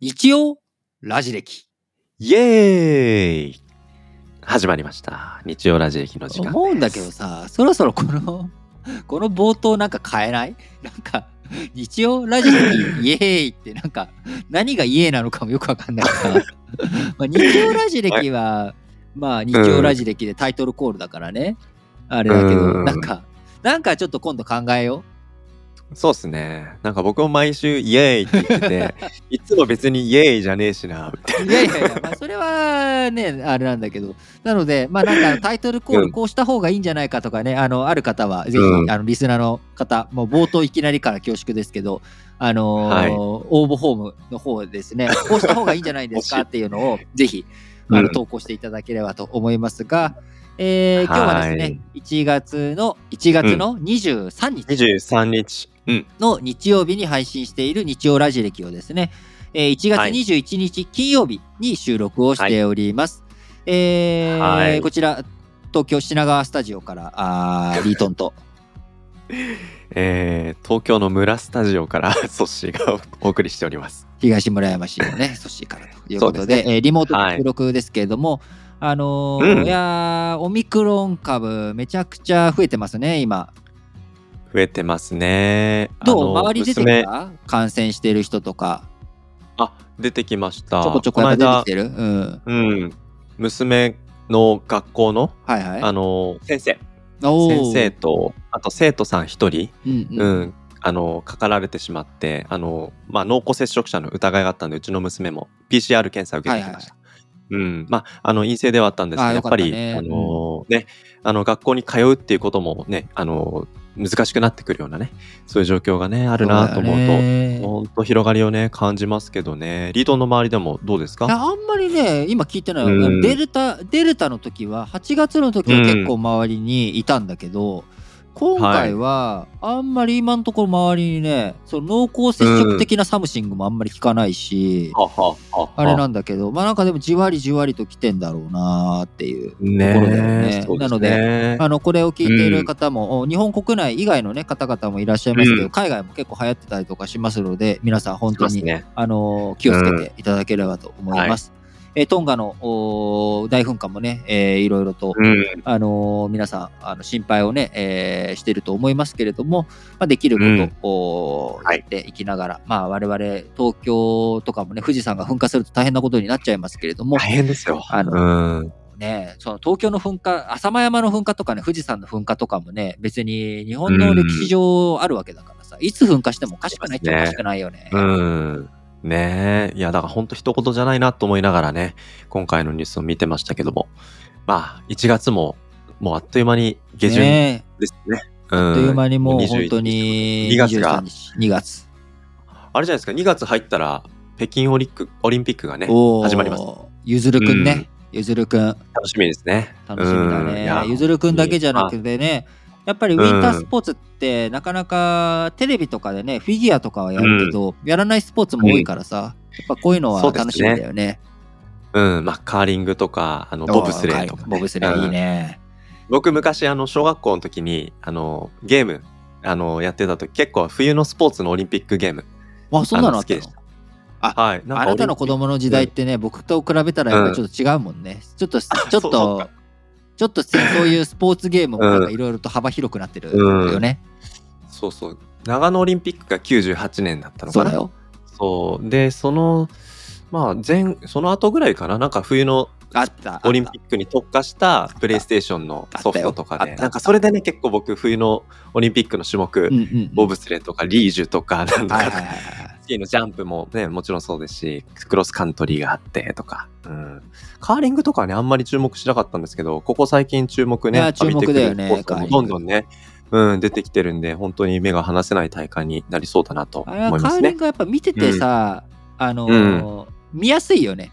日曜ラジ歴。イエーイ始まりました。日曜ラジ歴の時間です。思うんだけどさ、そろそろこの、この冒頭なんか変えない？なんか、日曜ラジ歴イエーイってなんか、何がイエーなのかもよくわかんないから。まあ日曜ラジ歴は、まあ日曜ラジ歴でタイトルコールだからね。あれだけど、うんなんか、なんかちょっと今度考えよそうっすね。なんか僕も毎週イエーイって言ってて、いつも別にイエーイじゃねえしな、みたいな。う。いやいやいや、まあそれはね、あれなんだけど。なので、まあなんかタイトルコーうんルこうした方がいいんじゃないかとかね、あの、ある方は、ぜひ、うんあの、リスナーの方、もう冒頭いきなりから恐縮ですけど、あのーはい応募フォームの方ですね、こうした方がいいんじゃないですかっていうのを、ぜひ、あの、うん投稿していただければと思いますが、えー今日はですはねい、1月の、1月の23日23日。うん。の日曜日に配信している日曜ラジ歴をですね、えー1月はい21日金曜日に収録をしております。えーはいこちら、東京品川スタジオから、あー リートンと、えー、東京の村スタジオから ソッシーがお送りしております。東村山市のね、ソッシーからということで、そうえーリモートで収録ですけれども、あのーうんいやーオミクロン株、めちゃくちゃ増えてますね、今。増えてますね。どう？周り出て娘きた？感染している人とか、あ、出てきました。ちょこちょこ出てきてる？うん。うん。娘の学校の、はいはい。あの、先生。先生と、あと生徒さん一人、うんううんん、あの、かかられてしまって、あの、まあ、濃厚接触者の疑いがあったんで、うちの娘も PCR 検査を受けてきました。うん、まあ、あの、陰性ではあったんですけど、あよかったやっぱり、ねあの、ね、あの、学校に通うっていうこともね、あの、難しくなってくるようなね、そういう状況がね、あるなと思うと、とほんと広がりをね、感じますけどね、リードンの周りでもどうですか？いやあんまりね今聞いてない、うん。デルタデルタの時は8月の時は結構周りにいたんだけど、今回はあんまり今のところ周りにねその濃厚接触的な something もあんまり聞かないし、あれなんだけどまあなんかでもじわりじわりと来てんだろうなーっていうねところだよね。そうですなのであのこれを聞いている方も、お日本国内以外の、ね、方々もいらっしゃいますけど、うん。海外も結構流行ってたりとかしますので皆さん本当に、ね。あの気をつけていただければと思います。えートンガの大噴火もね、えーいろいろと、うん。あのー皆さんあの心配をね、えーしてると思いますけれども、まあ、できることを、はいやっていきながら、まあ、我々東京とかもね富士山が噴火すると大変なことになっちゃいますけれども、大変ですよ。あうん。ね、その東京の噴火浅間山の噴火とかね富士山の噴火とかもね別に日本の歴史上あるわけだからさ、いつ噴火してもおかしくないっちゃおかしくないよね。うん。ねえ。いや、だから本当一言じゃないなと思いながらね、今回のニュースを見てましたけども。まあ、1月も、もうあっという間に下旬ねですね。あっという間にもう21本当に2月が23日2月。あれじゃないですか、2月入ったら、北京オリックオリンピックがね、始まります。ゆずるくんね。ゆずるくん。楽しみですね。楽しみだね。ゆずるくんだけじゃなくてね、やっぱりウィンタースポーツってなかなかテレビとかでね、フィギュアとかはやるけど、やらないスポーツも多いからさ、やっぱこういうのは楽しみだよね。うん、まあ、カーリングとか、あの、ボブスレーとか、ボブスレーいいね。僕昔あの小学校の時にあのゲームあのやってた時結構冬のスポーツのオリンピックゲームあ、そんなの好きでした。はい。あなたの子供の時代ってね、僕と比べたらやっぱりちょっと違うもんね。ちょっと、ちょっとか、ちょっとそういうスポーツゲームもなんかいろいろと幅広くなってるよね。そうそう。長野オリンピックが98年だったのかな。そうだよ。そう。でそのまあ前その後ぐらいかな。なんか冬のあった。オリンピックに特化したプレイステーションのソフトとかで。なんかそれでね結構僕冬のオリンピックの種目、うんうんうん。ボブスレーとかリージュとかなんとかはいはいはいはい。スキーのジャンプもね、もちろんそうですし、クロスカントリーがあってとか、うん。カーリングとかはね、あんまり注目しなかったんですけど、ここ最近注目ね、注目だよねどんどんね、うん、出てきてるんで、本当に目が離せない大会になりそうだなと思いますね。カーリングはやっぱ見ててさ、あのー見やすいよね。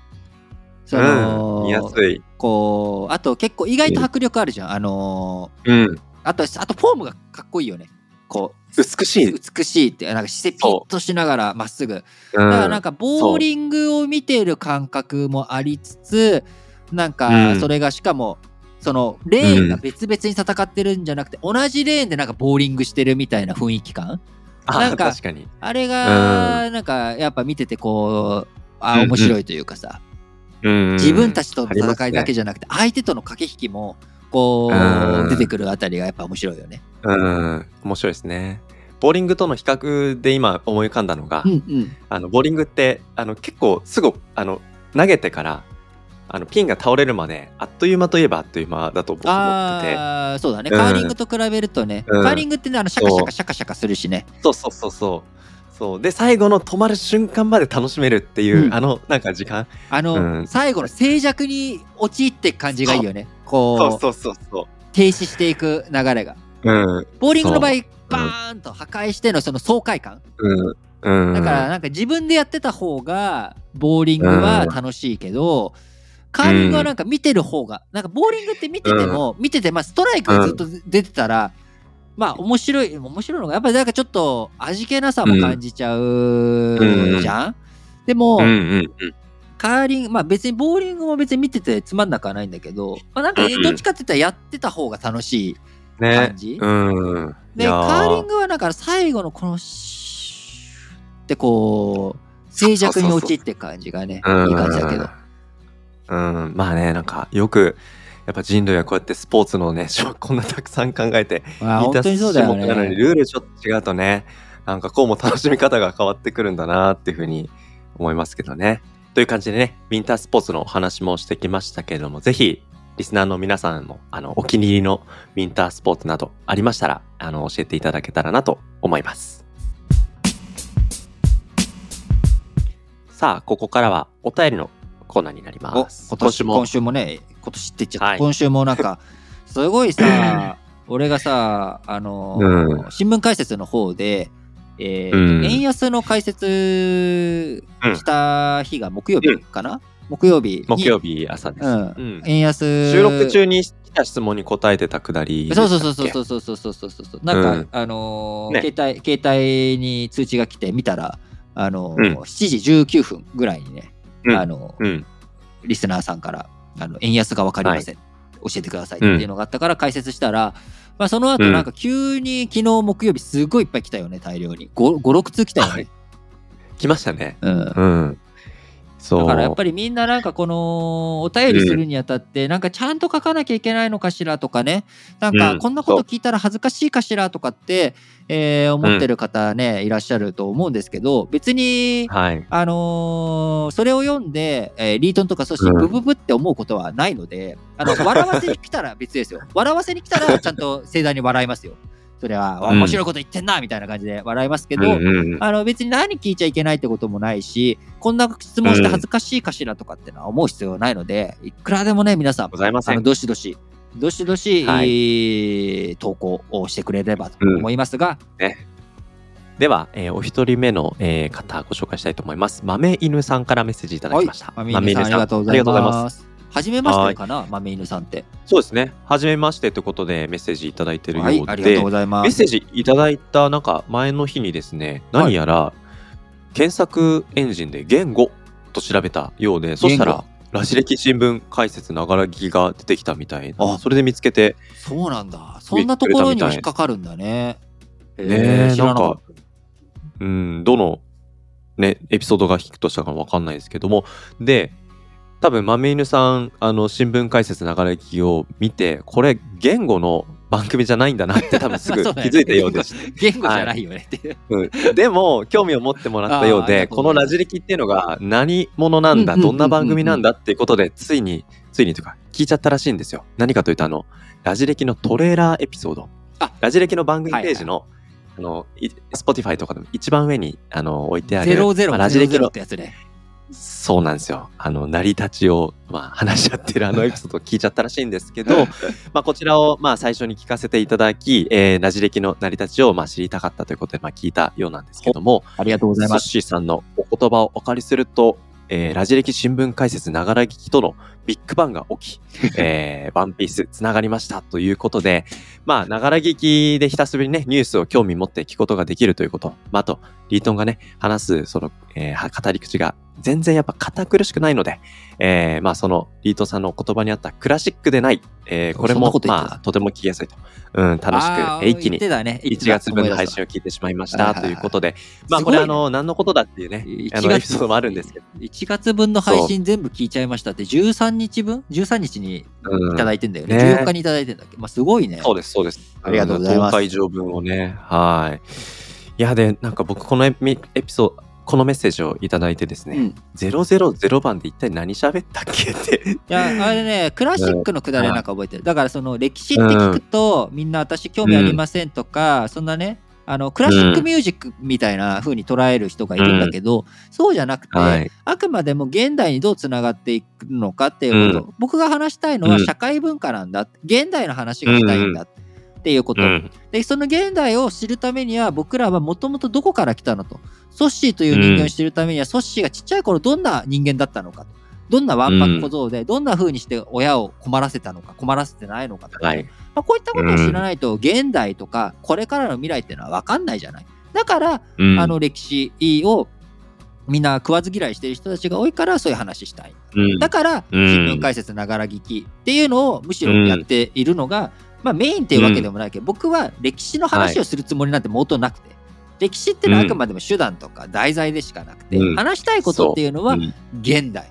その、うん、見やすい。こう、あと結構意外と迫力あるじゃん。あのーうん、あと、あとフォームがかっこいいよね。こう、美しい。美しいって、なんか姿勢ピッとしながらまっすぐ。うだからんなんかボーリングを見ている感覚もありつつ、なんうかん。それがしかも、そのレーンが別々に戦ってるんじゃなくて、同じレーンでなんかボーリングしてるみたいな雰囲気感？あなんか確かに。あれが、なんかやっぱ見ててこう、あ面白いというかさ、うん。自分たちとの戦いだけじゃなくて、相手との駆け引きもこう出てくるあたりがやっぱ面白いよね。うん、面白いですね。ボーリングとの比較で今思い浮かんだのが、うんうん、あのボーリングってあの結構すぐあの投げてからあのピンが倒れるまであっという間といえばあっという間だと僕思ってて。ああそうだね、うん。カーリングと比べるとね、うん。カーリングってねあのシャカシャカシャカシャカするしね。そうそうそうそう。そう。で最後の止まる瞬間まで楽しめるっていう、うん。あのなんか時間。あの、うん。最後の静寂に陥って感じがいいよねこうそうそうそうそ停止していく流れが。ううん。ボーリングの場合バーンと破壊してのその爽快感。うん。うん。だからなんか自分でやってた方がボーリングは楽しいけど、カーリングはなんか見てる方がなんかボーリングって見てても、見ててまあストライクがずっと出てたら、まあ面白い面白いのがやっぱりなんかちょっと味気なさも感じちゃうじゃん、でも、うんうんうんカーリングまあ別にボーリングも別に見ててつまんなくはないんだけど、まあ、なんかどっちかって言ったらやってた方が楽しいね。感じ、うん。でカーリングはなんか最後のこのシューってこう静寂に陥って感じがねいい感じだけど。うん、うんまあねなんかよくやっぱ人類はこうやってスポーツのね こんなたくさん考えてまあ本当にそうだよ種目なのにねルールちょっと違うとねなんかこうも楽しみ方が変わってくるんだなっていうふうに思いますけどね。という感じでねウィンタースポーツのお話もしてきましたけれどもぜひリスナーの皆さんもあのお気に入りのウィンタースポーツなどありましたらあの教えていただけたらなと思います。さあここからはお便りのコーナーになりおます。今年も。今週も。ね今年って言っちゃった、はい。今週もなんかすごいさ 俺がさあのーう新聞解説の方でえーうん。円安の解説した日が木曜日かな、木曜日に。木曜日朝です。円安。収録中に来た質問に答えてたくだりそう。そうそうそうそうそうそうそうそう。なんか、うん。あの携帯携帯に通知が来て見たらあのーうん。7時19分ぐらいにね、うん。あの。リスナーさんからあの円安が分かりません、教えてくださいっていうのがあったから解説したら、まあ、その後うん。なんか急に昨日木曜日すごいいっぱい来たよね大量に。56通来たよね、来ましたね。うん、うん。だからやっぱりみんななんかこのお便りするにあたってなんかちゃんと書かなきゃいけないのかしらとかね。なんうんかこんなこと聞いたら恥ずかしいかしらとかって、えー思ってる方ねいらっしゃると思うんですけど別にはい。あのーそれを読んで、えーリートンとかそしてうん。ブブブって思うことはないので、あの笑わせに来たら別ですよ。笑わせに来たらちゃんと盛大に笑いますよそれはうん。面白いこと言ってんなみたいな感じで笑いますけど、うんうんうん。あの別に何聞いちゃいけないってこともないし、こんな質問して恥ずかしいかしらとかってのは思う必要はないので、いくらでもね、皆さん、ございません。あのどしどし、どしどし、はい。えー投稿をしてくれればと思いますが、では、えーお一人目の、えー方ご紹介したいと思います。豆犬さんからメッセージいただきました。豆犬さんありがとうござい。ますはじめましてかな、豆犬さんって。そうですね。はじめましてということでメッセージいただいてるようで、はい、ありがとうございます。メッセージいただいたなんか前の日にですね、何やら検索エンジンで言語と調べたようで、そした言らラジ歴新聞解説ながら聞きが出てきたみたいな。あそれで見つけて、そうなんだ。そんなところにも引っかかるんだね。へねーえ、なんかうん、どの、ね、エピソードがヒットしたかわかんないですけども、で、多分、豆犬さん、あの、新聞解説流れ聞きを見て、これ、言語の番組じゃないんだなって多分すぐ 気づいたようでして。た。言語じゃないよねっていう。うんでも、興味を持ってもらったようで、このラジ歴っていうのが何者なんだ、どんな番組なんだっていうことで、ついに、ついにというか、聞いちゃったらしいんですよ。何かというと、あの、ラジ歴のトレーラーエピソード。あラジ歴の番組ページの、あの、い Spotify とかでも一番上にあの置いてある、0000まあラジ歴のってやつね。そうなんですよ。あの、成り立ちを、まあ、話し合ってるあのエピソードを聞いちゃったらしいんですけど、まあ、こちらを、まあ、最初に聞かせていただき、えー、ラジ歴の成り立ちを、まあ、知りたかったということで、まあ、聞いたようなんですけども、ありがとうございます。さんのお言葉をお借りすると、えー、ラジ歴新聞解説ながら聞きとのビッグバンが起き、えー、ワンピースつながりましたということで、まあ、ながら聞きで久しぶりにね、ニュースを興味持って聞くことができるということ、まあ、あと、リートンがね、話す、その、えー、語り口が全然やっぱ堅苦しくないので、えー、まあそのリートンさんの言葉にあったクラシックでない、えー、これもまあとても聞きやすいと。うん、楽しく、一気に言ってたね。言って1た月分の配信を聞いてしまいましたということで、まあこれあの、何のことだっていうね、1あのエピソードもあるんですけど、1月分の配信全部聞いちゃいましたって13日分 ?13 日にうんいただいてんだよね。ね14日にいただいてんだっけまあすごいね。そうです、そうです。ありがとうございます10日以上分をね、はい。いや、で、なんか僕、このエピソード、このメッセージをいただいてですね、うん000番で一体何喋ったっけって。いや、あれね、クラシックのくだりなんか覚えてる。だから、その歴史って聞くと、みんな私興味ありませんとか、そんなね、あのクラシックミュージックみたいな風に捉える人がいるんだけど、そうじゃなくて、はい。あくまでも現代にどうつながっていくのかっていうこと、僕が話したいのはうん。社会文化なんだ、現代の話がしたいんだっていうこと、うん。でその現代を知るためには僕らはもともとどこから来たのと。ソッシーという人間を知るためには、ソッシーがちっちゃい頃どんな人間だったのかとどんなわんぱく小僧で、どんな風にして親を困らせたのか困らせてないのかとか、はい。まあ、こういったことを知らないと、現代とかこれからの未来っていうのは分かんないじゃない。だから、うん。あの歴史をみんな食わず嫌いしてる人たちが多いからそういう話したい。うん。だから、うん。新聞解説ながら聞きっていうのをむしろやっているのが、まあ、メインっていうわけでもないけど、僕は歴史の話をするつもりなんて元なくて、歴史ってのはあくまでも手段とか題材でしかなくて、うん。話したいことっていうのはうん。現代、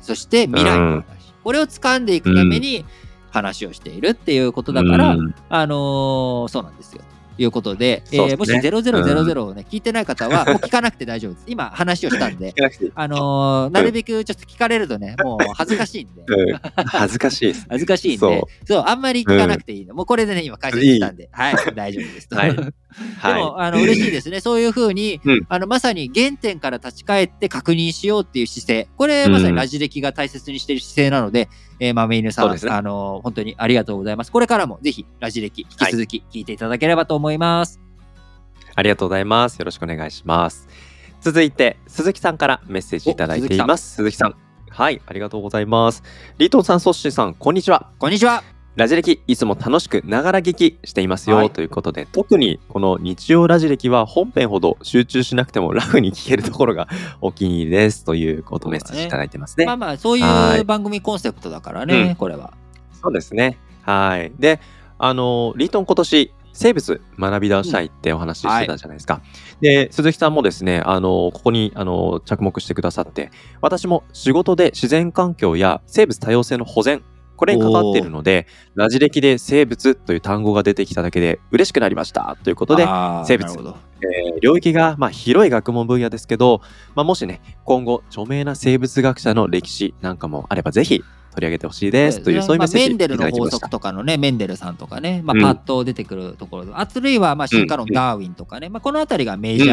そして未来の話、これを掴んでいくために話をしているっていうことだから、うん。あのーそうなんですよ。ということで、えーもし0000をね、聞いてない方は、もう聞かなくて大丈夫です。今話をしたんで。あのーなるべくちょっと聞かれるとね、もう恥ずかしいんで。うん。恥ずかしいです。恥ずかしいんで、そそうあんまり聞かなくていいの。もうこれでね、今解説したんで、はい、大丈夫です。はい。ではも、あの嬉しいですね。そういうふうに、うん。あのまさに原点から立ち返って確認しようっていう姿勢。これ、まさにラジ歴が大切にしている姿勢なので、えー、まめ犬さん、ねあの本当にありがとうございます。これからもぜひラジ歴引き続き聞いていただければと思います。い。ありがとうございます。よろしくお願いします。続いて、鈴木さんからメッセージいただいています。鈴木さん。はい、ありがとうございます。リートンさん、ソッシーさん、こんにちは。こんにちは。ラジ歴いつも楽しくながら聞きしていますよ、はいということで特にこの日曜ラジ歴は本編ほど集中しなくてもラフに聞けるところがお気に入りですということをメッセージいただいてますね。まあまあ、そうはいいう番組コンセプトだからね、うんこれは。そうですね。はい。で、あの、リートン今年生物学び直したいってお話ししてたじゃないですか。で、鈴木さんもですね、あの、ここにあの着目してくださって、私も仕事で自然環境や生物多様性の保全、これに関わっているので、ラジ歴で生物という単語が出てきただけで嬉しくなりました。ということで、生物。えー領域がまあ広い学問分野ですけど、まあ、もしね、今後著名な生物学者の歴史なんかもあればぜひ取り上げてほしいです。という、そういうメッセージメンデルの法則。とかのね、メンデルさんとかね、まあ、うん。パッと出てくるところで、あるいはまあ進化論うんダーウィンとかね、まあ、この辺りがメジャー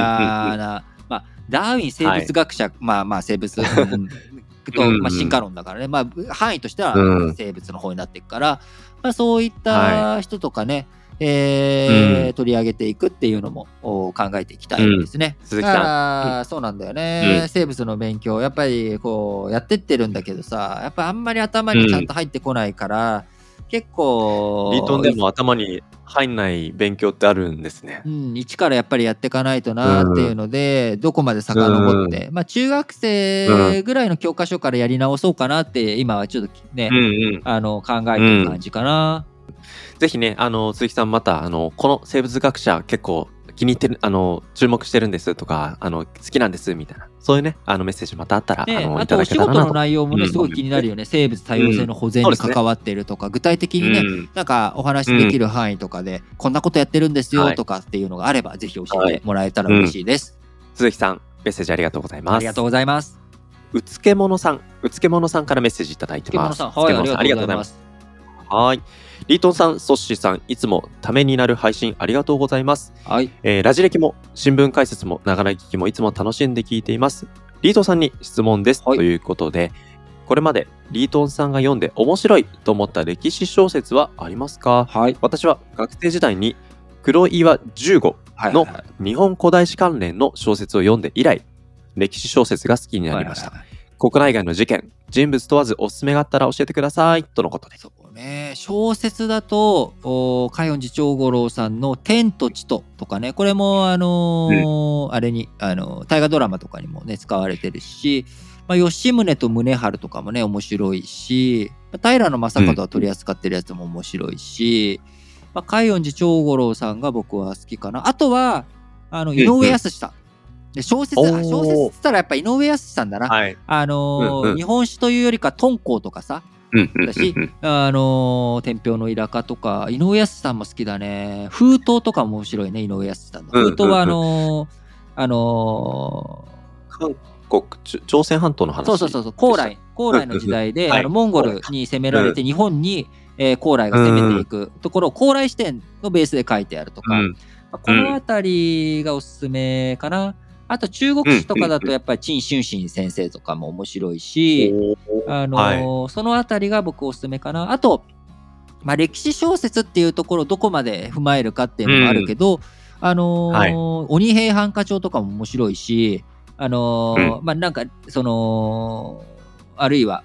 な、まあ、ダーウィン生物学者、まあまあ生物、うんと、うんうん。まあ、進化論だからね、まあ、範囲としてはうん。生物の方になっていくから、まあ、そういっはた人とかね、えーうん。取り上げていくっていうのもお考えていきたいですね。鈴木さん。そうなんだよね、うん。生物の勉強やっぱりこうやってってるんだけどさやっぱあんまり頭にちゃんと入ってこないから、結構リートンでも頭に入んない勉強ってあるんですねう。ん、一からやっぱりやっていかないとなっていうので、どこまで遡って、まあ中学生ぐらいの教科書からやり直そうかなって今はちょっとね、うんうん。あの考えてる感じかな。ぜひね、あの、鈴木さんまた、あの、この生物学者結構気に入ってる、あの、注目してるんですとか、あの、好きなんですみたいな、そういうね、あの、メッセージまたあったら、ね、あの、あいただとお仕事。の内容もすごい気になるよね、生物多様性の保全に関わっているとか、具体的にね、うんなんかお話しできる範囲とかで、こんなことやってるんですよはいとかっていうのがあれば、ぜひ教えてもらえたら嬉しいです。鈴木さん、メッセージありがとうございます。ありがとうございます。うつけものさん、うつけものさんからメッセージいただいてます。漬物さん、はい、あうつけものりがとうございます。はい。リートンさん、ソッシーさん、いつもためになる配信ありがとうございます。はい、えーラジ歴も新聞解説もながら聞きもいつも楽しんで聞いています。リートンさんに質問です、はい。ということで、これまでリートンさんが読んで面白いと思った歴史小説はありますか？はい、私は学生時代に黒岩十五はい、のはい。日本古代史関連の小説を読んで以来、歴史小説が好きになりました。国内外の事件、人物問わずおすすめがあったら教えてください、とのことで。す。ね、小説だと、お海音寺長五郎さんの「天と地と」とかね、これも、あのーあれに、あのー大河ドラマとかにもね、使われてるし、まあ、吉宗と宗春とかもね、面白いし、平野正門は取り扱ってるやつも面白いし、まあ、海音寺長五郎さんが僕は好きかな。あとは、あの、井上康さん。で小説、あ小説っつったらやっぱ井上康さんだな。はい。あのーうんうん日本史というよりか、敦煌とかさ、うんうんだしうんうんあのー天平のイラカとか、井上康さんも好きだね。封筒とかも面白いね、井上康さんの。封筒はあのーあの韓国、ち朝鮮半島の話？ーそうそうそうそう、高麗、高麗の時代で、あのモンゴルに攻められて、日本に、えー高麗が攻めていくところを高麗視点のベースで書いてあるとか、うん。まあこのあたりがおすすめかな。あと中国史とかだとやっぱり陳春心先生とかも面白いし、あのーはい。そのあたりが僕おすすめかな。あと、まあ、歴史小説っていうところをどこまで踏まえるかっていうのもあるけど、あのーはい。鬼平犯科帳とかも面白いし、あのーまあなんかそのあるいは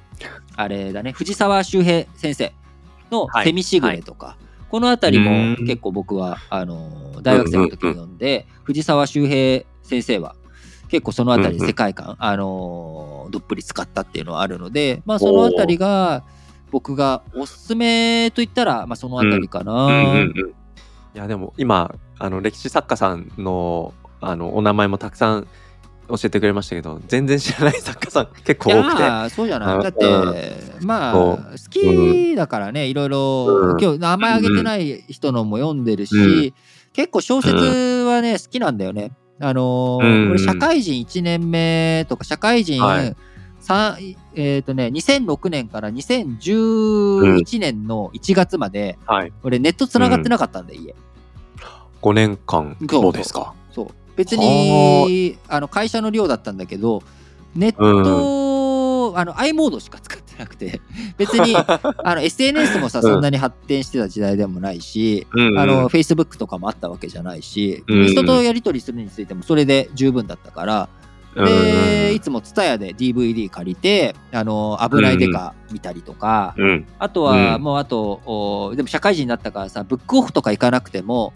あれだね藤沢周平先生のはい。セミしぐれとか、このあたりもうん。結構僕はあのー大学生の時に読んで、藤沢周平先生は結構そのあたりうんうん。世界観、あのーどっぷり使ったっていうのはあるので、まあ、そのあたりが僕がおすすめと言ったら、まあ、そのあたりかな。うん。うんうんいやでも今あの歴史作家さんのあのお名前もたくさん教えてくれましたけど全然知らない作家さん結構い多くて。そうじゃない。だって、まあ、好きだからね、いろいろ、うん。今日名前挙げてない人のも読んでるし、うん。結構小説はね、好きなんだよね。あのーうん俺、社会人1年目とか、社会人、はい。さえっ、とね、2006年から2011年の1月まで、はい。俺ネット繋がってなかったんだ、家。5年間そうですか？そう。別に、あ。の会社の寮だったんだけど、ネット、あの i モードしか使ってなくて、別に あの SNS もさ、うん。そんなに発展してた時代でもないし、うん。うんあの Facebook とかもあったわけじゃないし、うん。人とやり取りするについてもそれで十分だったから、うん。でいつも TSUTAYA で DVD 借りて、あの危ないデカ見たりとか、うん。あとは、うん。もうあとおでも社会人になったからさブックオフとか行かなくても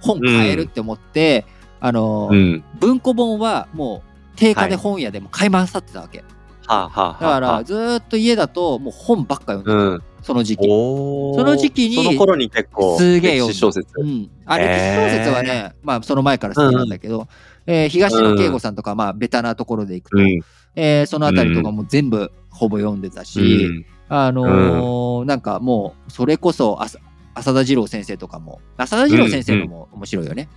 本買えるって思って、あのうん。文庫本はもう定価で本屋でも買い回さってたわけ、はあはあはあ。だからずーっと家だともう本ばっか読んでた、うん。その時期、その時期にその頃に結構すげえ読小説。うん、あ歴史小説はね、まあその前から好きなんだけど、えー東野圭吾さんとかまあベタなところでいくと、うん。えーそのあたりとかも全部ほぼ読んでたし、うん。あのーなんかもうそれこそ浅浅田次郎先生とかも浅田次郎先生のも面白いよね、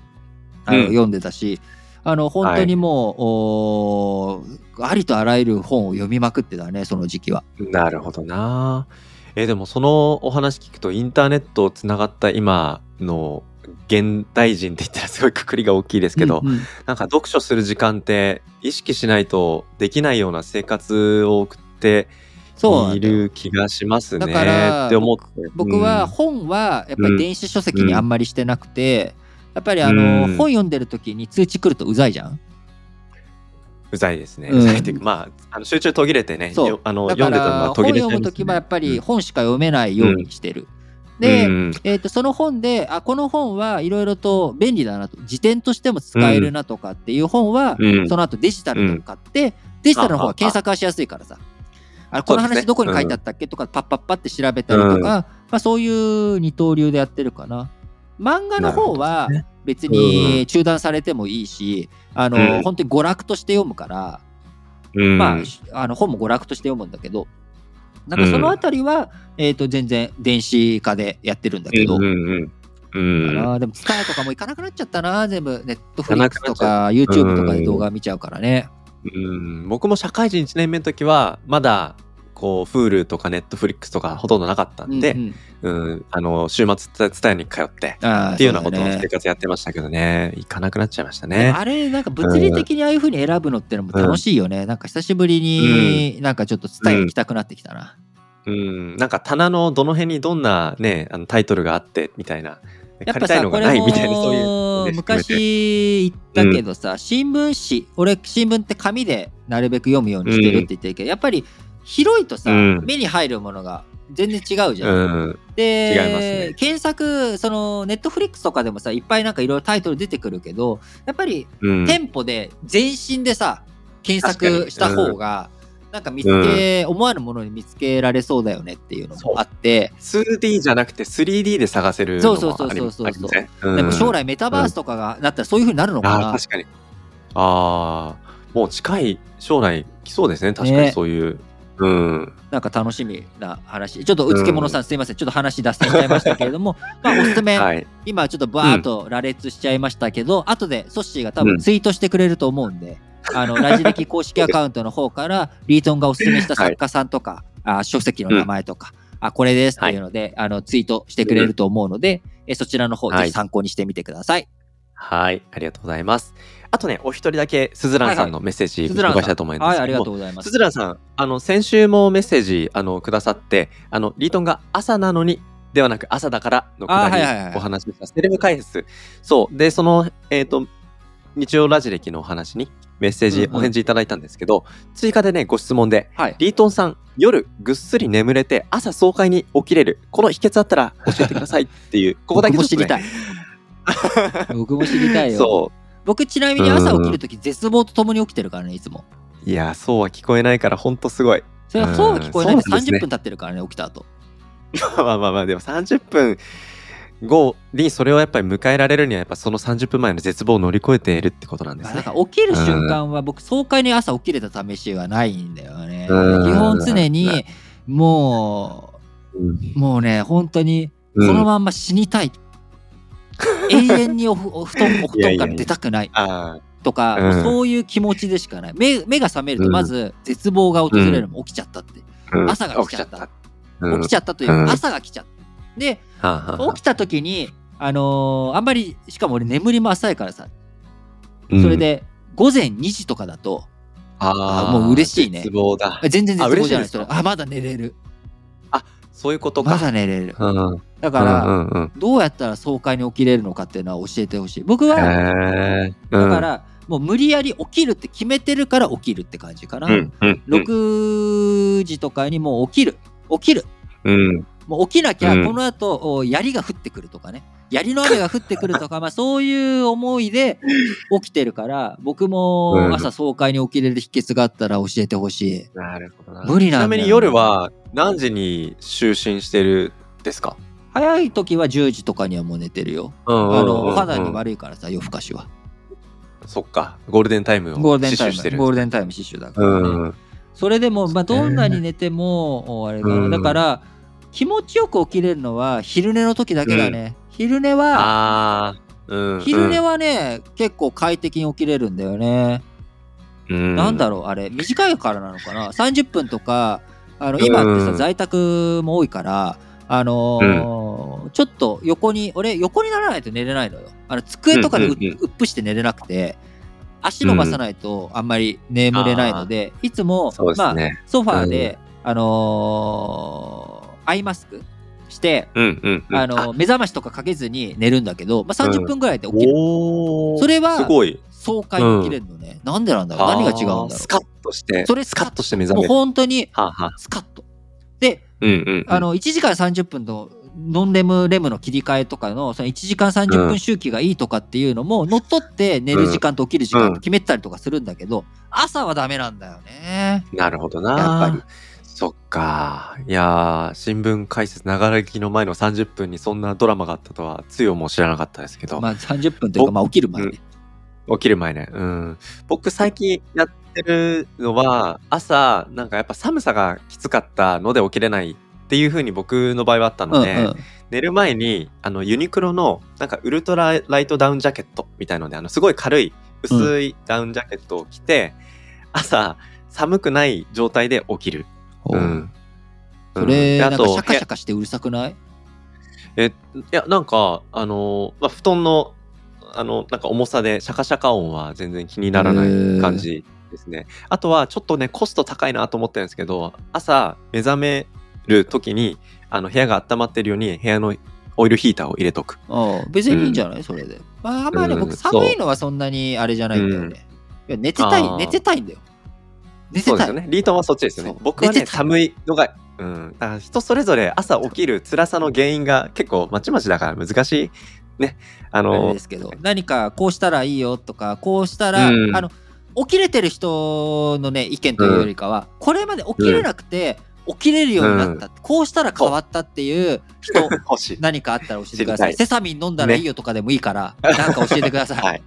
あのうん。読んでたしあの本当にもう、おーありとあらゆる本を読みまくってたねその時期は。なるほどな。えーでもそのお話聞くとインターネットつながった今の現代人って言ったらすごいくくりが大きいですけど、うんうん。なんか読書する時間って意識しないとできないような生活を送っている気がしますね。だからって思って。僕は本はやっぱり電子書籍にあんまりしてなくて、やっぱりあの、うん。本読んでる時に通知来るとうざいじゃん？うざいですね。うん。うざいっていうか、まあ、あの集中途切れてね、そう。よあのだから読んでたのは途本切れちゃいます読む時はやっぱりうん。本しか読めないようにしてる。で、うん。えー、とその本であこの本はいろいろと便利だなと。辞典としても使えるなとかっていう本は、うん。その後デジタルで買って、デジタルの方は検索はしやすいからさ。あこのそうですね。話どこに書いてあったっけとかパッパッパって調べたりとか、うん。まあ、そういう二刀流でやってるかな。漫画の方は別うに中断されてもいいし、あのうん。本当に娯楽として読むから、うん。まあ、あの本も娯楽として読むんだけど、なんかそのあたりは、えっ、と、全然電子化でやってるんだけど、うんうんうん。でも、ツタヤとかも行かなくなっちゃったな、全部、ネットフリックスとか、YouTube とかで動画見ちゃうからね。うん。僕も社会人1年目の時はまだこう Hulu とか Netflix とかほとんどなかったんで、うんうん。あの週末伝えに通ってっていうようなことをそだね。生活やってましたけどね。行かなくなっちゃいましたね。あれ、なんか物理的にああいう風に選ぶのってのも楽しいよね。なんか久しぶりになんかちょっとツタヤ行きたくなってきたな。うん、なんか棚のどの辺にどんなねあのタイトルがあってみたいなやっぱさ、借りたいのこれがないみたいなそういうのもね昔言ったけどさ、新聞紙、俺新聞って紙でなるべく読むようにしてるって言ってるけど、やっぱり広いとさ、うん。目に入るものが全然違うじゃん。うん。で、ね。検索、そのネットフリックスとかでもさ、いっぱいなんかいろいろタイトル出てくるけど、やっぱりうん。店舗で全身でさ、検索した方が、なんか見つけ、思わぬものに見つけられそうだよねっていうのもあって、2D じゃなくて 3D で探せるのそうそうそうそうそう。ありません。うんでも将来メタバースとかがなったらそういう風になるのかな、確かに。ああ、もう近い将来来そうですね。確かにね。そういう。うん。なんか楽しみな話。ちょっとうつけ者さん、すいません。ちょっと話脱線しちゃいましたけれども、まあおすすめ、はい。今ちょっとバーっと羅列しちゃいましたけど、後でソッシーが多分ツイートしてくれると思うんで、あの、ラジ歴公式アカウントの方から、リートンがおすすめした作家さんとか、あ書籍の名前とか、あ、これですっていうので、あの、ツイートしてくれると思うので、えそちらの方、はいぜひ参考にしてみてください。はい。ありがとうございます。あとね、お一人だけ、すずらんさんのメッセージ、ご紹介したいと思いますはい。ありがとうございますす。ずらんさん、あの、先週もメッセージ、あの、くださって、あの、リートンが朝なのに、ではなく朝だからのくだりお話ししたセレブ解説。そう。で、その、えっ、と、日曜ラジ歴のお話にメッセージうんうんお返事いただいたんですけど、追加でね、ご質問で、はい。リートンさん、夜ぐっすり眠れて朝爽快に起きれる。この秘訣あったら教えてくださいっていう、ここだけ知りたい。僕も知りたいよ。そ僕ちなみに朝起きるとき絶望とともに起きてるからね、いつも。う。いや、そうは聞こえないから、ほんとすごい。それはそうは聞こえないでうんそうなんですね。30分経ってるからね、起きた後。まあまあまあ、でも30分後にそれをやっぱり迎えられるには、やっぱその30分前の絶望を乗り越えているってことなんですね。だか。ら起きる瞬間は僕爽快に朝起きれた試しがないんだよね。うん基本常にもうもうね本当にこうん。のまん。ま死にたい。永遠におふお布団 お布団から出たくない。あとか、うん。そういう気持ちでしかない。目目が覚めるとまず絶望が訪れるもん。起きちゃったって、ーうん。朝が来ちゃった。うん。起きちゃったというか、うん。朝が来ちゃった。ではあはあはあ。起きた時にあのーあんまりしかも俺眠りも浅いからさ。うん。それで午前2時とかだとあーもう嬉しいね。絶望だ。全然絶あ望じゃない。嬉しいですか？それあまだ寝れるそういうことか。まだ寝れるうん。うんだから、うんうん。どうやったら爽快に起きれるのかっていうのは教えてほしい僕はへえ。だだか、ら、もう無理やり起きるって決めてるから起きるって感じかな、うんうんうん。6時とかにもう起きる起きるうん。もう起きなきゃうんこの後、お槍が降ってくるとかね槍の雨が降ってくるとか まあそういう思いで起きてるから僕も朝爽快に起きれる秘訣があったら教えてほしい。なるほどな。無理なんだよちなみに夜は何時に就寝してるんですか？早い時は10時とかにはもう寝てるよ。うんうんうんうん。あのお肌に悪いからさ夜更かしは。そっか。ゴールデンタイムをゴールデンタイ死守してるムゴールデンタイム死守だからね、うん。それでも、まあ、どんなに寝ても、おあれかなうん。だから気持ちよく起きれるのは昼寝の時だけだね、昼寝は。うん。昼寝はね、結構快適に起きれるんだよね、うん、なんだろうあれ短いからなのかな？30分とかあの今ってさ、うん。在宅も多いからあのーちょっと横に俺横にならないと寝れないのよ。あの机とかでう,、うんうんうん。うっぷして寝れなくて足伸ばさないとあんまり眠れないので、いつも、そうですまあね。ソファーで、あのーアイマスクして、うんうんうん。あの目覚ましとかかけずに寝るんだけど、まあ、30分ぐらいで起きる、おー。それはすごい。爽快に起きれるのね、なんでなんだろう？何が違うんだろう？スカッとして、それスカッとして目覚もうめる。本当にスカッと。で、うんうんうん。あの1時間30分のノンレムレムの切り替えとかのその1時間30分周期がいいとかっていうのも乗っ取って寝る時間と起きる時間と決めてたりとかするんだけど朝はダメなんだよね。なるほどな。やっぱり。そっか。いやー、新聞解説、ながら聞きの前の30分にそんなドラマがあったとは、つよも知らなかったですけど、まあ30分というかまあ起きる前ね、起きる前ね。うん。僕最近やってるのは、朝、なんかやっぱ寒さがきつかったので起きれないっていう風に僕の場合はあったので、うんうん寝る前に、あの、ユニクロの、なんかウルトラライトダウンジャケットみたいので、あの、すごい軽い、薄いダウンジャケットを着て、朝、寒くない状態で起きる。ほううん。それ、なんかシャカシャカしてうるさくない？え、いや、なんか、あの、まあ、布団の、あの、なんか重さで、シャカシャカ音は全然気にならない感じですね。あとは、ちょっとね、コスト高いなと思ってるんですけど、朝、目覚める時に、あの、部屋が温まってるように、部屋のオイルヒーターを入れとく。ああ別にいいんじゃない、それで。まあ、あんまり、うん僕、寒いのはそんなにあれじゃないんだよね。いや寝てたい寝てたいんだよ。寝て。そうですよね。リートンはそっちですよねそう。僕はね、寝てたい寒いのが、うん。だから人それぞれ朝起きる辛さの原因が結構まちまちだから難しい。ね。ああれので、すけど、何かこうしたらいいよとか、こうしたら、うんあの、起きれてる人のね意見というよりかは、これまで起きれなくて、起きれるようになった、こうしたら変わったっていう人。何かあったら教えてください。セサミン飲んだらいいよとかでもいいから、なんか教えてください、はい。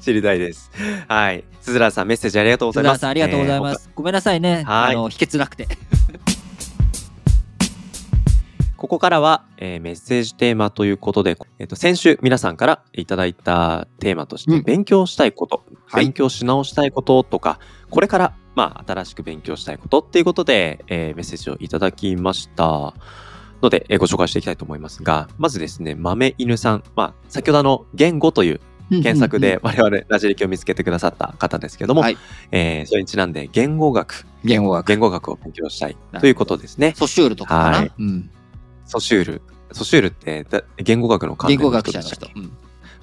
知りたいです。はい。すずらさん、メッセージありがとうございます。ありがとうございまえす、ごめんなさいね。はい。あの秘訣なくて。ー ここからは、えーメッセージテーマということで、えっ、と、先週皆さんからいただいたテーマとして、うん。勉強したいこと、はい。勉強し直したいこととか、これから、まあ、新しく勉強したいことっていうことで、えーメッセージをいただきました。ので、えーご紹介していきたいと思いますが、まずですね、豆犬さん。まあ、先ほどあの、言語という検索で我々ラジ歴を見つけてくださった方ですけども、はい。えーそれにちなんで言語学、言語学。言語学を勉強したいということですね。ソシュールとかかな、はい。うん、ソシュール。ソシュールってだ言語学の関言連の語学者の人でしたっうん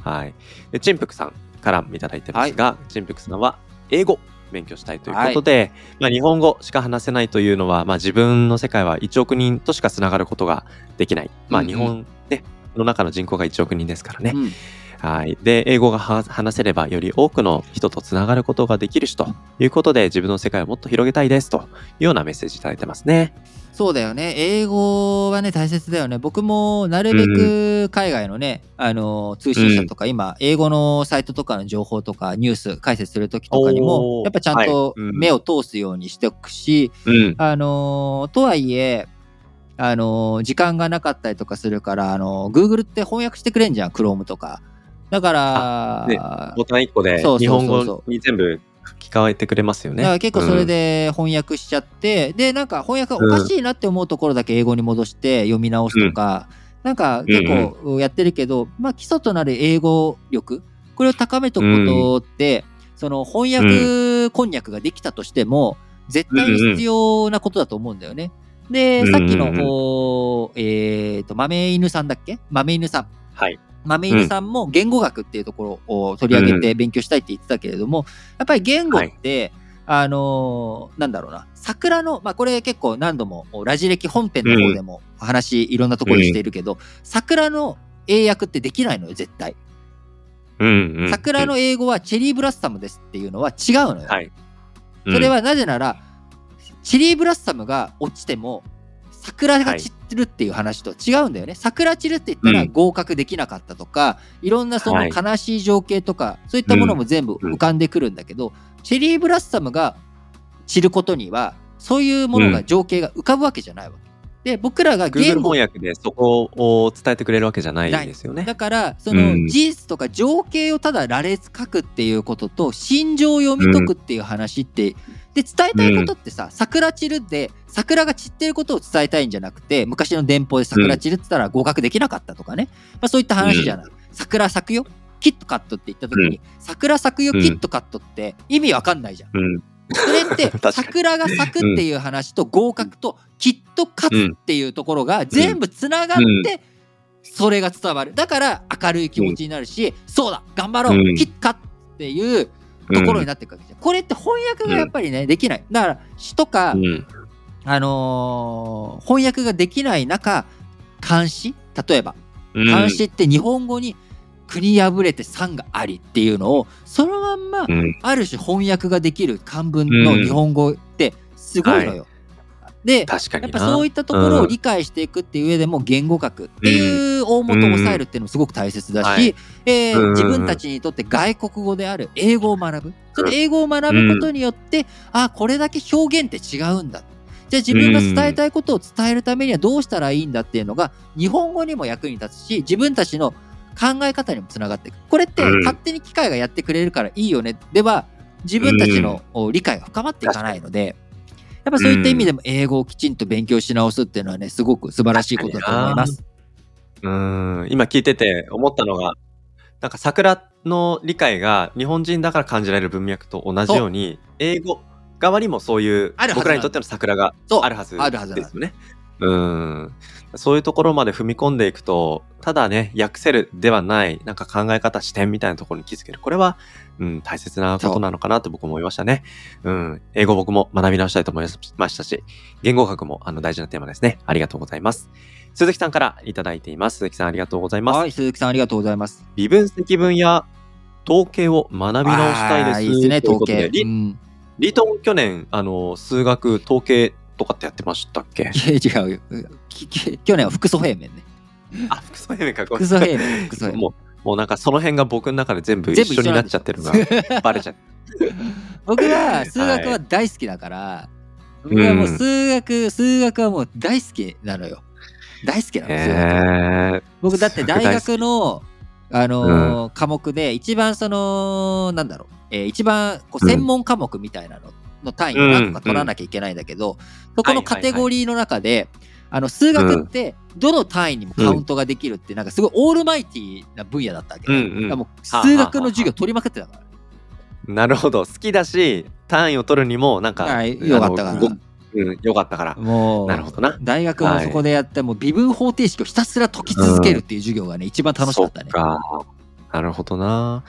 はい。で、チンプクさんからもいただいてますが、チンプクさんは英語勉強したいということで、まあ、日本語しか話せないというのは、まあ、自分の世界は1億人としかつながることができない。まあ、うんうん日本、ね、の中の人口が1億人ですからね。うんはい。で、英語がは話せれば、より多くの人とつながることができるし、ということで、自分の世界をもっと広げたいです、というようなメッセージいただいてますね。そうだよね。英語はね大切だよね。僕もなるべく海外のね、あの通信社とか、今英語のサイトとかの情報とかニュース解説する時とかにもやっぱちゃんとはい。うん。目を通すようにしておくし、うん。あのとはいえあの時間がなかったりとかするからあの Google って翻訳してくれんじゃん Chrome とかだから、ねボタン1個で日本語に全部聞かえてくれますよね。だから結構それで翻訳しちゃって、でなんか翻訳がおかしいなって思うところだけ英語に戻して読み直すとか、なんか結構やってるけど、まあ基礎となる英語力これを高めとくことって、その翻訳こんにゃくができたとしても絶対に必要なことだと思うんだよね。で、うんさっきの、おえっ、と、豆犬さんだっけ？豆犬さん。はい。豆犬さんも言語学っていうところを取り上げて勉強したいって言ってたけれども、やっぱり言語って、あのーなんだろうな、桜の、まあこれ結構何度もラジ歴本編の方でも話いろんなところでしているけど、桜の英訳ってできないのよ、絶対。桜の英語はチェリーブラッサムですっていうのは違うのよ。はい。それはなぜなら、チェリーブラッサムが落ちても、桜が散ってるっていう話と違うんだよね。桜散るって言ったらうん。合格できなかったとか、いろんなそのはい。悲しい情景とか、そういったものも全部浮かんでくるんだけど、チェリーブラッサムが散ることには、そういうものが情景が浮かぶわけじゃないわけ。で、僕らが言語翻訳でそこを伝えてくれるわけじゃないですよね。だからそのうん。事実とか情景をただ羅列書くっていうことと心情を読み解くっていう話って、で伝えたいことってさ、桜散るで桜が散ってることを伝えたいんじゃなくて昔の電報で桜散るって言ったら合格できなかったとかね、まあ、そういった話じゃない、桜咲くよ？キットカットって言った時に、桜咲くようんキットカットって意味わかんないじゃん。うん。それって 桜が咲くっていう話と合格ときっと勝つっていうところが全部つながってそれが伝わる。だから明るい気持ちになるしそうだ頑張ろう。うん。きっかっていうところになっていくわけじゃん。これって翻訳がやっぱりねできない。だから詩とかうん。あのー翻訳ができない中漢詩？例えば。うん。漢詩って日本語に国破れて山がありっていうのをそのまんまうん。ある種翻訳ができる漢文の日本語ってすごいのよ。で確かにな。やっぱそういったところを理解していくっていう上でも言語学っていう大元を抑えるっていうのもすごく大切だし、えーうん。自分たちにとって外国語である英語を学ぶ。それ英語を学ぶことによって、あこれだけ表現って違うんだ。じゃあ自分が伝えたいことを伝えるためにはどうしたらいいんだっていうのが日本語にも役に立つし自分たちの考え方にもつながっていく。これってうん。勝手に機械がやってくれるからいいよね。では自分たちのお理解が深まっていかないので。やっぱそういった意味でも英語をきちんと勉強し直すっていうのはね、すごく素晴らしいことだと思います。うん。今聞いてて思ったのが、なんか桜の理解が日本人だから感じられる文脈と同じように、英語側にもそういう僕らにとっての桜がそうあるはずあるはずですよね。うん。そういうところまで踏み込んでいくと、ただね、訳せるではない、なんか考え方、視点みたいなところに気づける。これは、うん、大切なことなのかなと僕思いましたね。うん。英語僕も学び直したいと思いましたし、言語学もあの大事なテーマですね。ありがとうございます。鈴木さんからいただいています。鈴木さんありがとうございます。はい、鈴木さんありがとうございます。微分積分や統計を学び直したいです。いいですね、統計。リうんリートン去年、あの、数学、統計とかってやってましたっけ？いや違うよ。きき去年は複素平面ね。あ、複素平面か。ごめ複んなさい素平面。複素平面。もう、もうなんかその辺が僕の中で全部一緒になっちゃってるのが バレちゃって。僕は数学は大好きだから、僕はもう数学、数学はもう大好きなのよ。大好きなの、え。僕だって大学数の、あのー科目で一番その、なんだろう、えー一番こううん専門科目みたいなのの単位を何個か取らなきゃいけないんだけど、そこのカテゴリーの中で、あの数学ってどの単位にもカウントができるって、なんかすごいオールマイティーな分野だったわけ、うんうんもう数学の授業取りまくってたから。なるほど。好きだし、単位を取るにも、なんか、はい、よかったから。うん、よかったから。もう、なるほどな。大学もそこでやって、もう微分方程式をひたすら解き続けるっていう授業がね、一番楽しかったねそっ。か。なるほどな。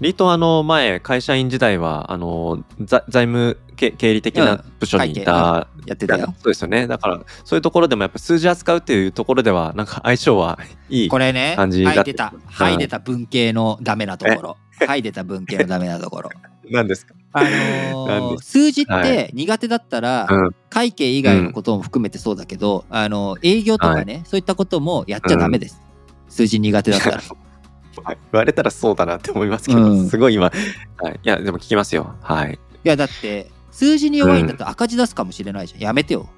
リートンあの前会社員時代はあのざ財務経経理的な部署にいた、やってたよ。そうですよねだからそういうところでもやっぱ数字扱うっていうところではなんか相性はいいこれね、感じだってはい出た。はい出た文系のダメなところ。はい出た文系のダメなところ。なんですか、あのーで数字っはて苦手だったら、うん会計以外のことも含めてそうだけど、あの営業とかね、そういったこともやっちゃダメです。数字苦手だったら。はい言われたらそうだなって思いますけど、うん。すごい今、はい、いやでも聞きますよ。はい、いやだって数字に弱いんだったら赤字出すかもしれないじゃん。やめてよ。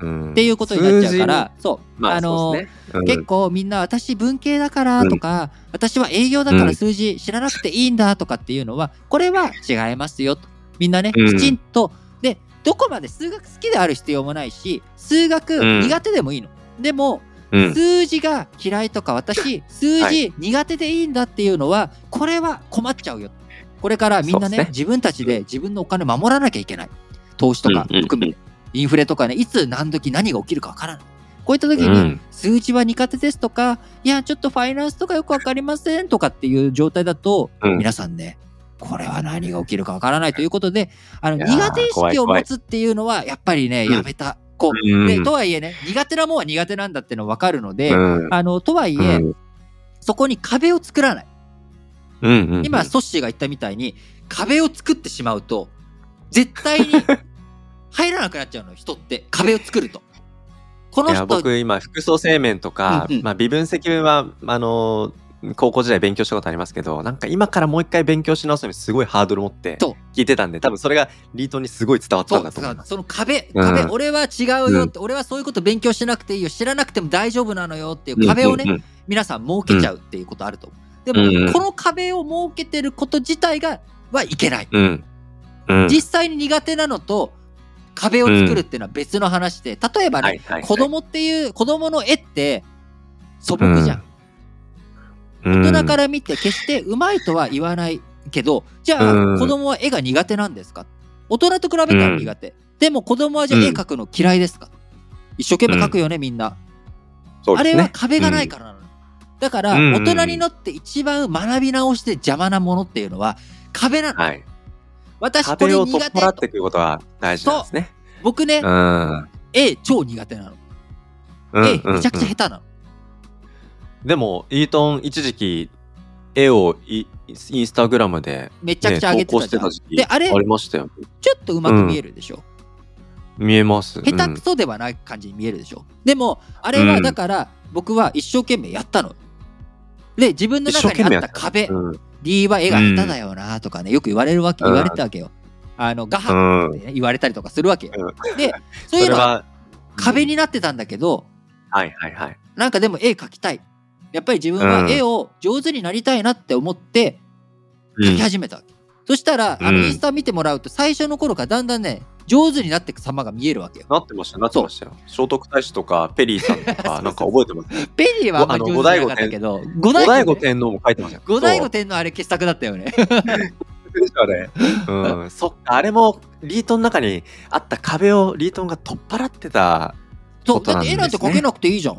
うん、っていうことになっちゃうから、そう。まああのね。うん。結構みんな私文系だからとか、私は営業だから数字知らなくていいんだとかっていうのはこれは違いますよと。みんなねうん。きちんと、でどこまで数学好きである必要もないし数学うん。苦手でもいいの、でもうん数字が嫌いとか私数は字苦手でいいんだっていうのはこれは困っちゃうよ。これからみんなね自分たちで自分のお金守らなきゃいけない。投資とか含めて、インフレとかねいつ何時何が起きるかわからない。こういった時に、うん。数字は苦手ですとか、いや、ちょっとファイナンスとかよくわかりませんとかっていう状態だと、うん。皆さんね、これは何が起きるかわからないということで、あの苦手意識を持つっていうのは、やっぱりね、うん。やめた。こううんでとはいえね、苦手なもんは苦手なんだっての分かるので、うんあのとはいえ、うんそこに壁を作らない。うんうん今、ソッシーが言ったみたいに、壁を作ってしまうと、絶対に 入らなくなっちゃうの、人って。壁を作ると。このいや人、僕今複層生命とか、うんうんまあ、微分積分はあの高校時代勉強したことありますけどなんか今からもう一回勉強し直すのにすごいハードル持って聞いてたんで多分それがリートにすごい伝わったんだと思います。その壁、うん。壁、俺は違うよって、俺はそういうこと勉強しなくていいよ、知らなくても大丈夫なのよっていう壁をね、うんうん。皆さん設けちゃうっていうことあると。思う。でも、うんうん。この壁を設けてること自体がはいけない。うん。うん。実際に苦手なのと壁を作るっていうのは別の話で、例えばね、はいはいはい。子供っていう、子供の絵って素朴じゃん。うん大人から見て決してうまいとは言わないけど、じゃあ、うん子供は絵が苦手なんですか？大人と比べたら苦手。でも子供はじゃあ絵描くの嫌いですか、一生懸命描くよね、みんな。あれは壁がないからなの。だから、うん大人になって一番学び直して邪魔なものっていうのは壁なの。はい、私こ壁をれ苦手と取っていくことが大事なんですね。僕ね、うん絵超苦手なの。うん絵めちゃくちゃうん下手なの。でもイートン一時期絵をイインスタグラムで、めちゃくね、ちゃ上げてたじゃん。してた時期で、あれ、ありましたよ。ちょっとうまく見えるでしょ？見えます。下手くそではない感じに見えるでしょ？でも、あれはだから、僕は一生懸命やったの。で、自分の中にあった壁、うんうん D は絵が下手だよなとかね、よく言われるわけ、うん言われてたわけよ。あの、画伯うんってね言われたりとかするわけよ。うんで、そういうのは壁になってたんだけど、はいはいはい。なんかでも絵描きたい。やっぱり自分は絵を上手になりたいなって思って描き始めたわけ。そしたら、あのうんインスタ見てもらうと、最初の頃からだんだんね、上手になっていく様が見えるわけよ。なってましたなってましたよ。聖徳太子とかペリーさんとか なんか覚えてます？ペリーはあんまり上手じゃなかったけど、五後醍醐天皇も書いてましたよ。五醍醐天皇あれ傑作だったよね。でしたね。うん、そっか、あれもリートンの中にあった壁をリートンが取っ払ってた。そう、だって絵なんて描けなくていいじゃん。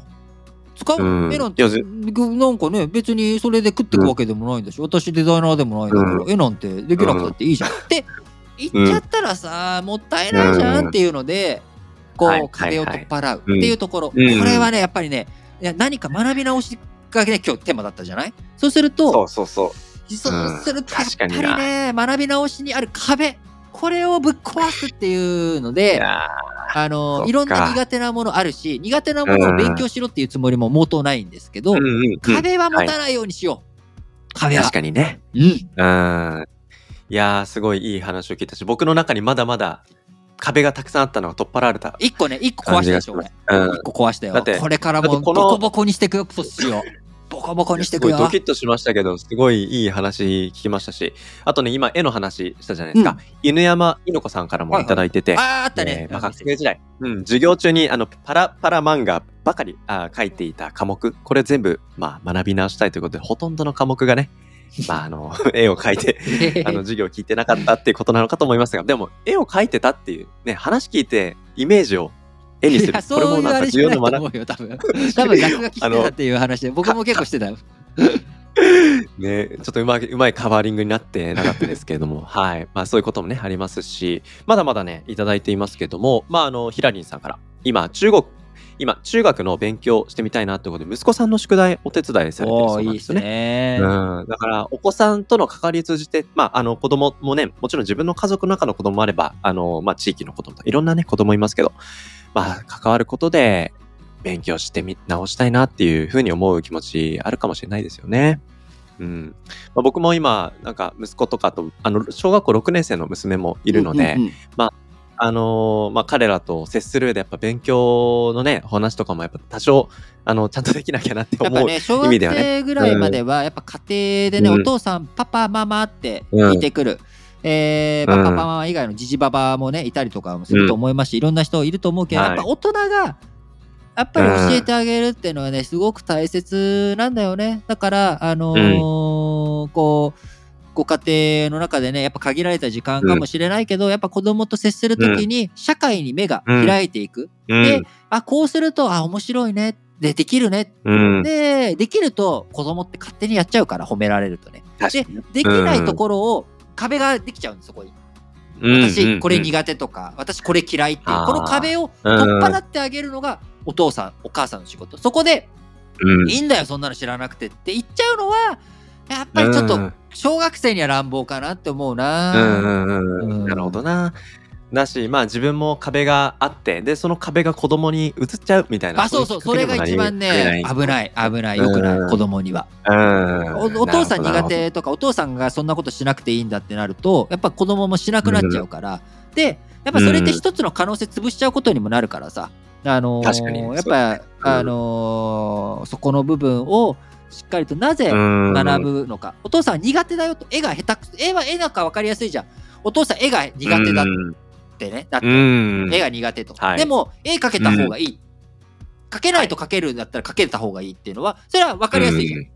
使う、うん。絵なんてなんかね別にそれで食っていくわけでもないんだし、私デザイナーでもないんだから、う絵なんてできなくたっていいじゃん。って言っちゃったらさ、もったいないじゃんっていうので、こう、はい。壁を取っ払うってうんい。うところ、うん。これはねやっぱりねいや何か学び直しがね今日テーマだったじゃない？そうするとそうそうそう。そうするとやっぱりね学び直しにある壁これをぶっ壊すっていうのいでやあのいろんな苦手なものあるし苦手なものを勉強しろっていうつもりも毛頭ないんですけど、ーうんうんうん。壁は持たないようにしよう、壁は。確かにね。うん。うん。いやー、すごいいい話を聞いたし、僕の中にまだまだ壁がたくさんあったのが取っ払われた。一個ね一個壊したでしょ俺。うん。一。個壊したよ。だってこれからもボコボコにしていくよクソしよ。うボコボコにしていすごいくよドキッとしましたけど、すごいいい話聞きましたし、あとね、今、絵の話したじゃないですか。うん。犬山猪子さんからもいただいてて、あーあったね。えーまあ、学生時代、うん、授業中にあのパラパラ漫画ばかりあー書いていた科目、これ全部、まあ、学び直したいということで、ほとんどの科目がね、まあ、あの、絵を描いて、あの、授業を聞いてなかったっていうことなのかと思いますが、でも、絵を描いてたっていう、ね、話聞いて、イメージを絵にする。これもなんか重要な学ないと思うよ多分。多分落書きしてたっていう話で僕も結構してたよ。ね、ちょっとうまいうまいカバーリングになってなかったですけれども、はい。まあそういうこともね、ありますし、まだまだね、いただいていますけども、まああの、ヒラリンさんから、今、中国、今、中学の勉強してみたいなってことで、息子さんの宿題お手伝いされてるそうおーいいですすなんでよね。ね。うん、だから、お子さんとの関わりを通じて、まあ、あの、子供もね、もちろん自分の家族の中の子供もあれば、あの、まあ、地域の子供といろんなね、子供いますけど、まあ、関わることで、勉強してみ、直したいなっていうふうに思う気持ちあるかもしれないですよね。うん。まあ、僕も今、なんか、息子とかと、あの、小学校6年生の娘もいるので、うんうんうんあのーまあ、彼らと接する上でやっぱ勉強のね、お話とかもやっぱ多少、あの、ちゃんとできなきゃなって思う。ね、小学意味ではね生ぐらいまでは、やっぱ家庭でね、うんお父さん、パパ、ママって聞いてくる。えー、パパ、うんママ以外のジジババもね、いたりとかもすると思いますし、いろんな人いると思うけど、はいやっぱ大人が、やっぱり教えてあげるっていうのはね、すごく大切なんだよね。だから、あのーこう、ご家庭の中でね、やっぱ限られた時間かもしれないけど、やっぱ子供と接するときに、社会に目が開いていく。うん。であ、こうすると、あ、面白いね。で、できるね。うん。で、できると子供って勝手にやっちゃうから、褒められるとね。確かに。できないところを、壁ができちゃうんです、そこに。私、これ苦手とか、私、これ嫌いっていう、この壁をうん取っ払ってあげるのが、お父さん、お母さんの仕事。そこで、うんいいんだよ、そんなの知らなくてって言っちゃうのは、やっぱりちょっとうん、小学生には乱暴かなって思ううんな。なるほどな。だし、まあ自分も壁があって、で、その壁が子供に移っちゃうみたいな。あ、そうそう、それが一番ね、危い。ない、危ない、よくない、うん。子供には。うん。おお父さん苦。手とかお父さんがそんなことしなくていいんだってなるとやっぱ子供もしなくなっちゃうから、でやっぱそれって一つの可能性潰しちゃうことにもなるからさ、あのー確かに。やっそうだぱ、あのーそこの部分をしっかりとなぜうん。学ぶのか、お父さんは苦手だよと。絵が下手く絵は絵なんか分かりやすいじゃん。お父さん絵が苦手だってねだって、うん。絵が苦手と、はい。でも絵描けた方がいい、描けないと描けるんだったら描けた方がいいっていうのはそれは分かりやすいじゃん、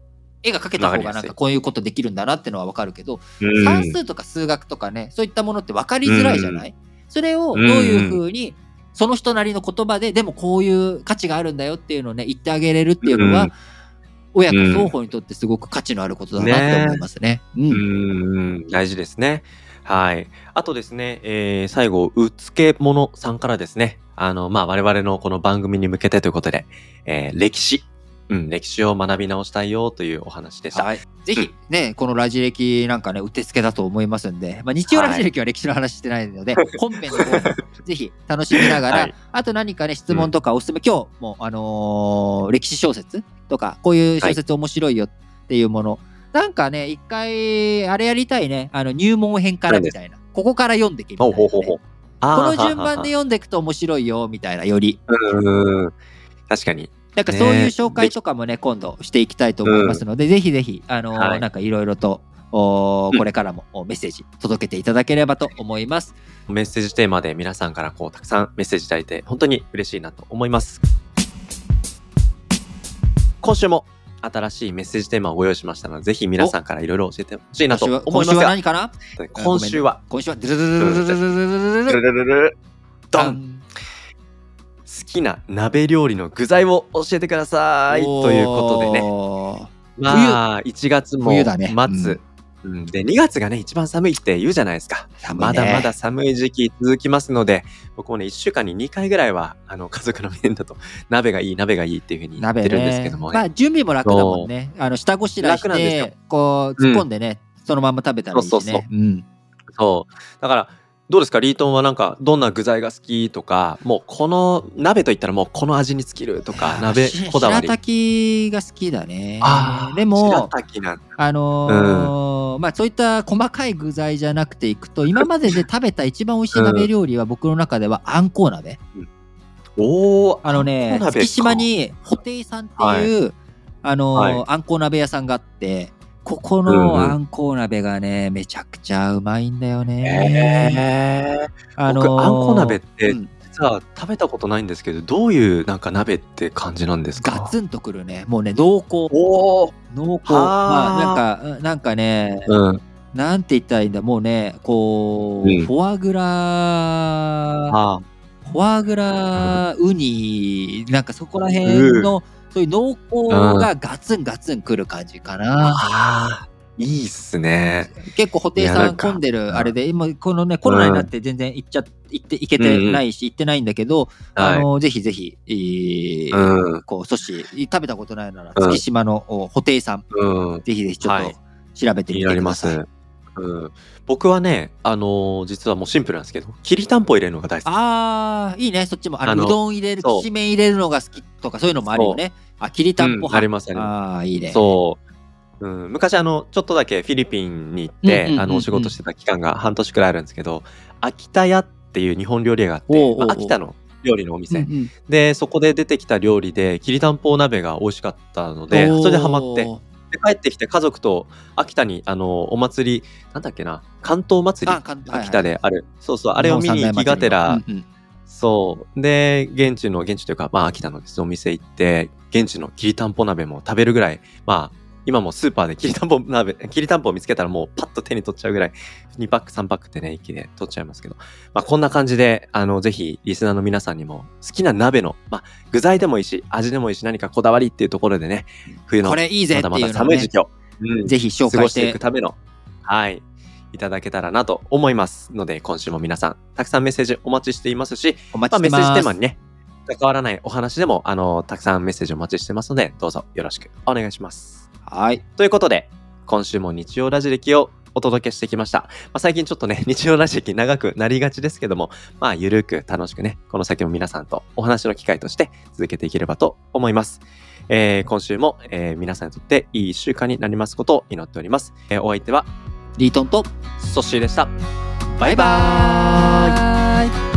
絵が描けた方がなんかこういうことできるんだなってのは分かるけど、うん。算数とか数学とかねそういったものって分かりづらいじゃない、それをどういうふうにその人なりの言葉ででもこういう価値があるんだよっていうのをね言ってあげれるっていうのは、うん。親子双方にとってすごく価値のあることだなって思いますね。ううん。ん、大事ですね。はい。あとですね、えー最後、うつけものさんからですね、あの、まあ、我々のこの番組に向けてということで、えー歴史、うん、歴史を学び直したいよというお話でした。はい、ぜひね、このラジ歴なんかね、うってつけだと思いますんで、まあ、日曜ラジ歴は歴史の話してないので、本編の方も ぜひ楽しみながら、はい。あと何かね、質問とかおすすめ、今日も、あのー歴史小説とか、こういう小説面白いよっていうもの、なんかね、一回、あれやりたいね、あの入門編からみたいな、ここから読んでけみたいな、ね。ほう。この順番で読んでいくと面白いよみたいな、より。うん、確かに。なんかそういう紹介とかもね、今度していきたいと思いますので、ぜひぜひ、あのーはいなんかいろいろと、これからもおメッセージ届けていただければと思います。メッセージテーマで皆さんからこう、たくさんメッセージいただいて、本当に嬉しいなと思います。今週も新しいメッセージテーマをご用意しましたので、ぜひ皆さんからいろいろ教えてほしいなと今週は今週は思いますが、何かな？今週は、今週は、ドゥルルルルルドンン好きな鍋料理の具材を教えてくださいということでね。ね。まあ、1月も冬だね末、うん、で、2月がね、一番寒いって言うじゃないですか。ね。まだまだ寒い時期続きますので、僕もね、1週間に2回ぐらいは、あの、家族の面だと、鍋がいい、鍋がいいっていうふうに言っ鍋てるんですけねどもね。まあ準備も楽だもんね。あの下ごしらえしてこう突っ込んでね、そのまま食べたらいいしね。そうそうそう。うん。そう。だから、どうですか？リートンはなんか、どんな具材が好きとか、もうこの鍋といったらもうこの味に尽きるとか、鍋しこだわり。白滝が好きだね。でもあのーまあそういった細かい具材じゃなくていくと今までで 食べた一番美味しい鍋料理は僕の中ではあんこう鍋。おーあのね月島に布袋さんっていう、あのーはい。あんこう鍋屋さんがあってここうんうん。のあんこう鍋がねめちゃくちゃうまいんだよね、へー。あのー僕、あんこ鍋って、うん。実は食べたことないんですけど、どういうなんか鍋って感じなんですか？ガツンとくるね。もうね濃厚。濃厚。はまーあなんかうんなんかね、うん。なんて言ったらいいんだ？もうねこう、うん。フォアグラあフォアグラウニなんかそこら辺の、そういう濃厚がガツンガツンくる感じかな、あー、いいっすね。結構布袋さん混んでるあれで今このねコロナになって全然行っちゃ行って行けてないし、行ってないんだけど、はい。あのぜひぜひ、えーうんこう阻止食べたことないならうん月島のお布袋さん、うん。ぜひぜひちょっはいと調べてみ気になりまてください。す。うん、僕はね、あのー実はもうシンプルなんですけど、きりたんぽ入れるのが大好き。あーいいね。そっちもあのあのうどん入れるそう。きしめん入れるのが好きとかそういうのもあるよね。あきりたんぽうんありますありああーいいね。そう。うん、昔あの、ちょっとだけフィリピンに行って、うんうんうんうん。あの、お仕事してた期間が半年くらいあるんですけど、秋田屋っていう日本料理屋があって、おうおうおう。まあ秋田の料理のお店。うんうんで、そこで出てきた料理で、きりたんぽ鍋が美味しかったので、それでハマって、で帰ってきて家族と秋田に、あの、お祭り、なんだっけな、関東祭り秋田である。そうそう、あれを見に行きがてら、うんうん。そう。で、現地の、現地というか、まあ、秋田のです。お店行って、現地のきりたんぽ鍋も食べるぐらい、まあ、今もスーパーできりたんぽ鍋、きりたんぽを見つけたらもうパッと手に取っちゃうぐらい、2パック3パックってね、一気で取っちゃいますけど、まあ、こんな感じで、あの、ぜひ、リスナーの皆さんにも、好きな鍋の、まあ、具材でもいいし、味でもいいし、何かこだわりっていうところでね、冬の、これいいぜまだまだ寒い時期を、うんぜひ紹介して。過ごしていくための、はい、いただけたらなと思いますので、今週も皆さん、たくさんメッセージお待ちしていますし、お待まあ、メッセーちしてますジテーマにね、関わらないお話でも、あの、たくさんメッセージお待ちしてますので、どうぞよろしくお願いします。はいということで、今週も日曜ラジ歴をお届けしてきました。まあ、最近ちょっとね、日曜ラジ歴長くなりがちですけども、まあ、ゆるく楽しくね、この先も皆さんとお話の機会として続けていければと思います。えー今週も、えー皆さんにとっていい一週間になりますことを祈っております。えーお相手は、リートンとソッシーでした。バイバーイ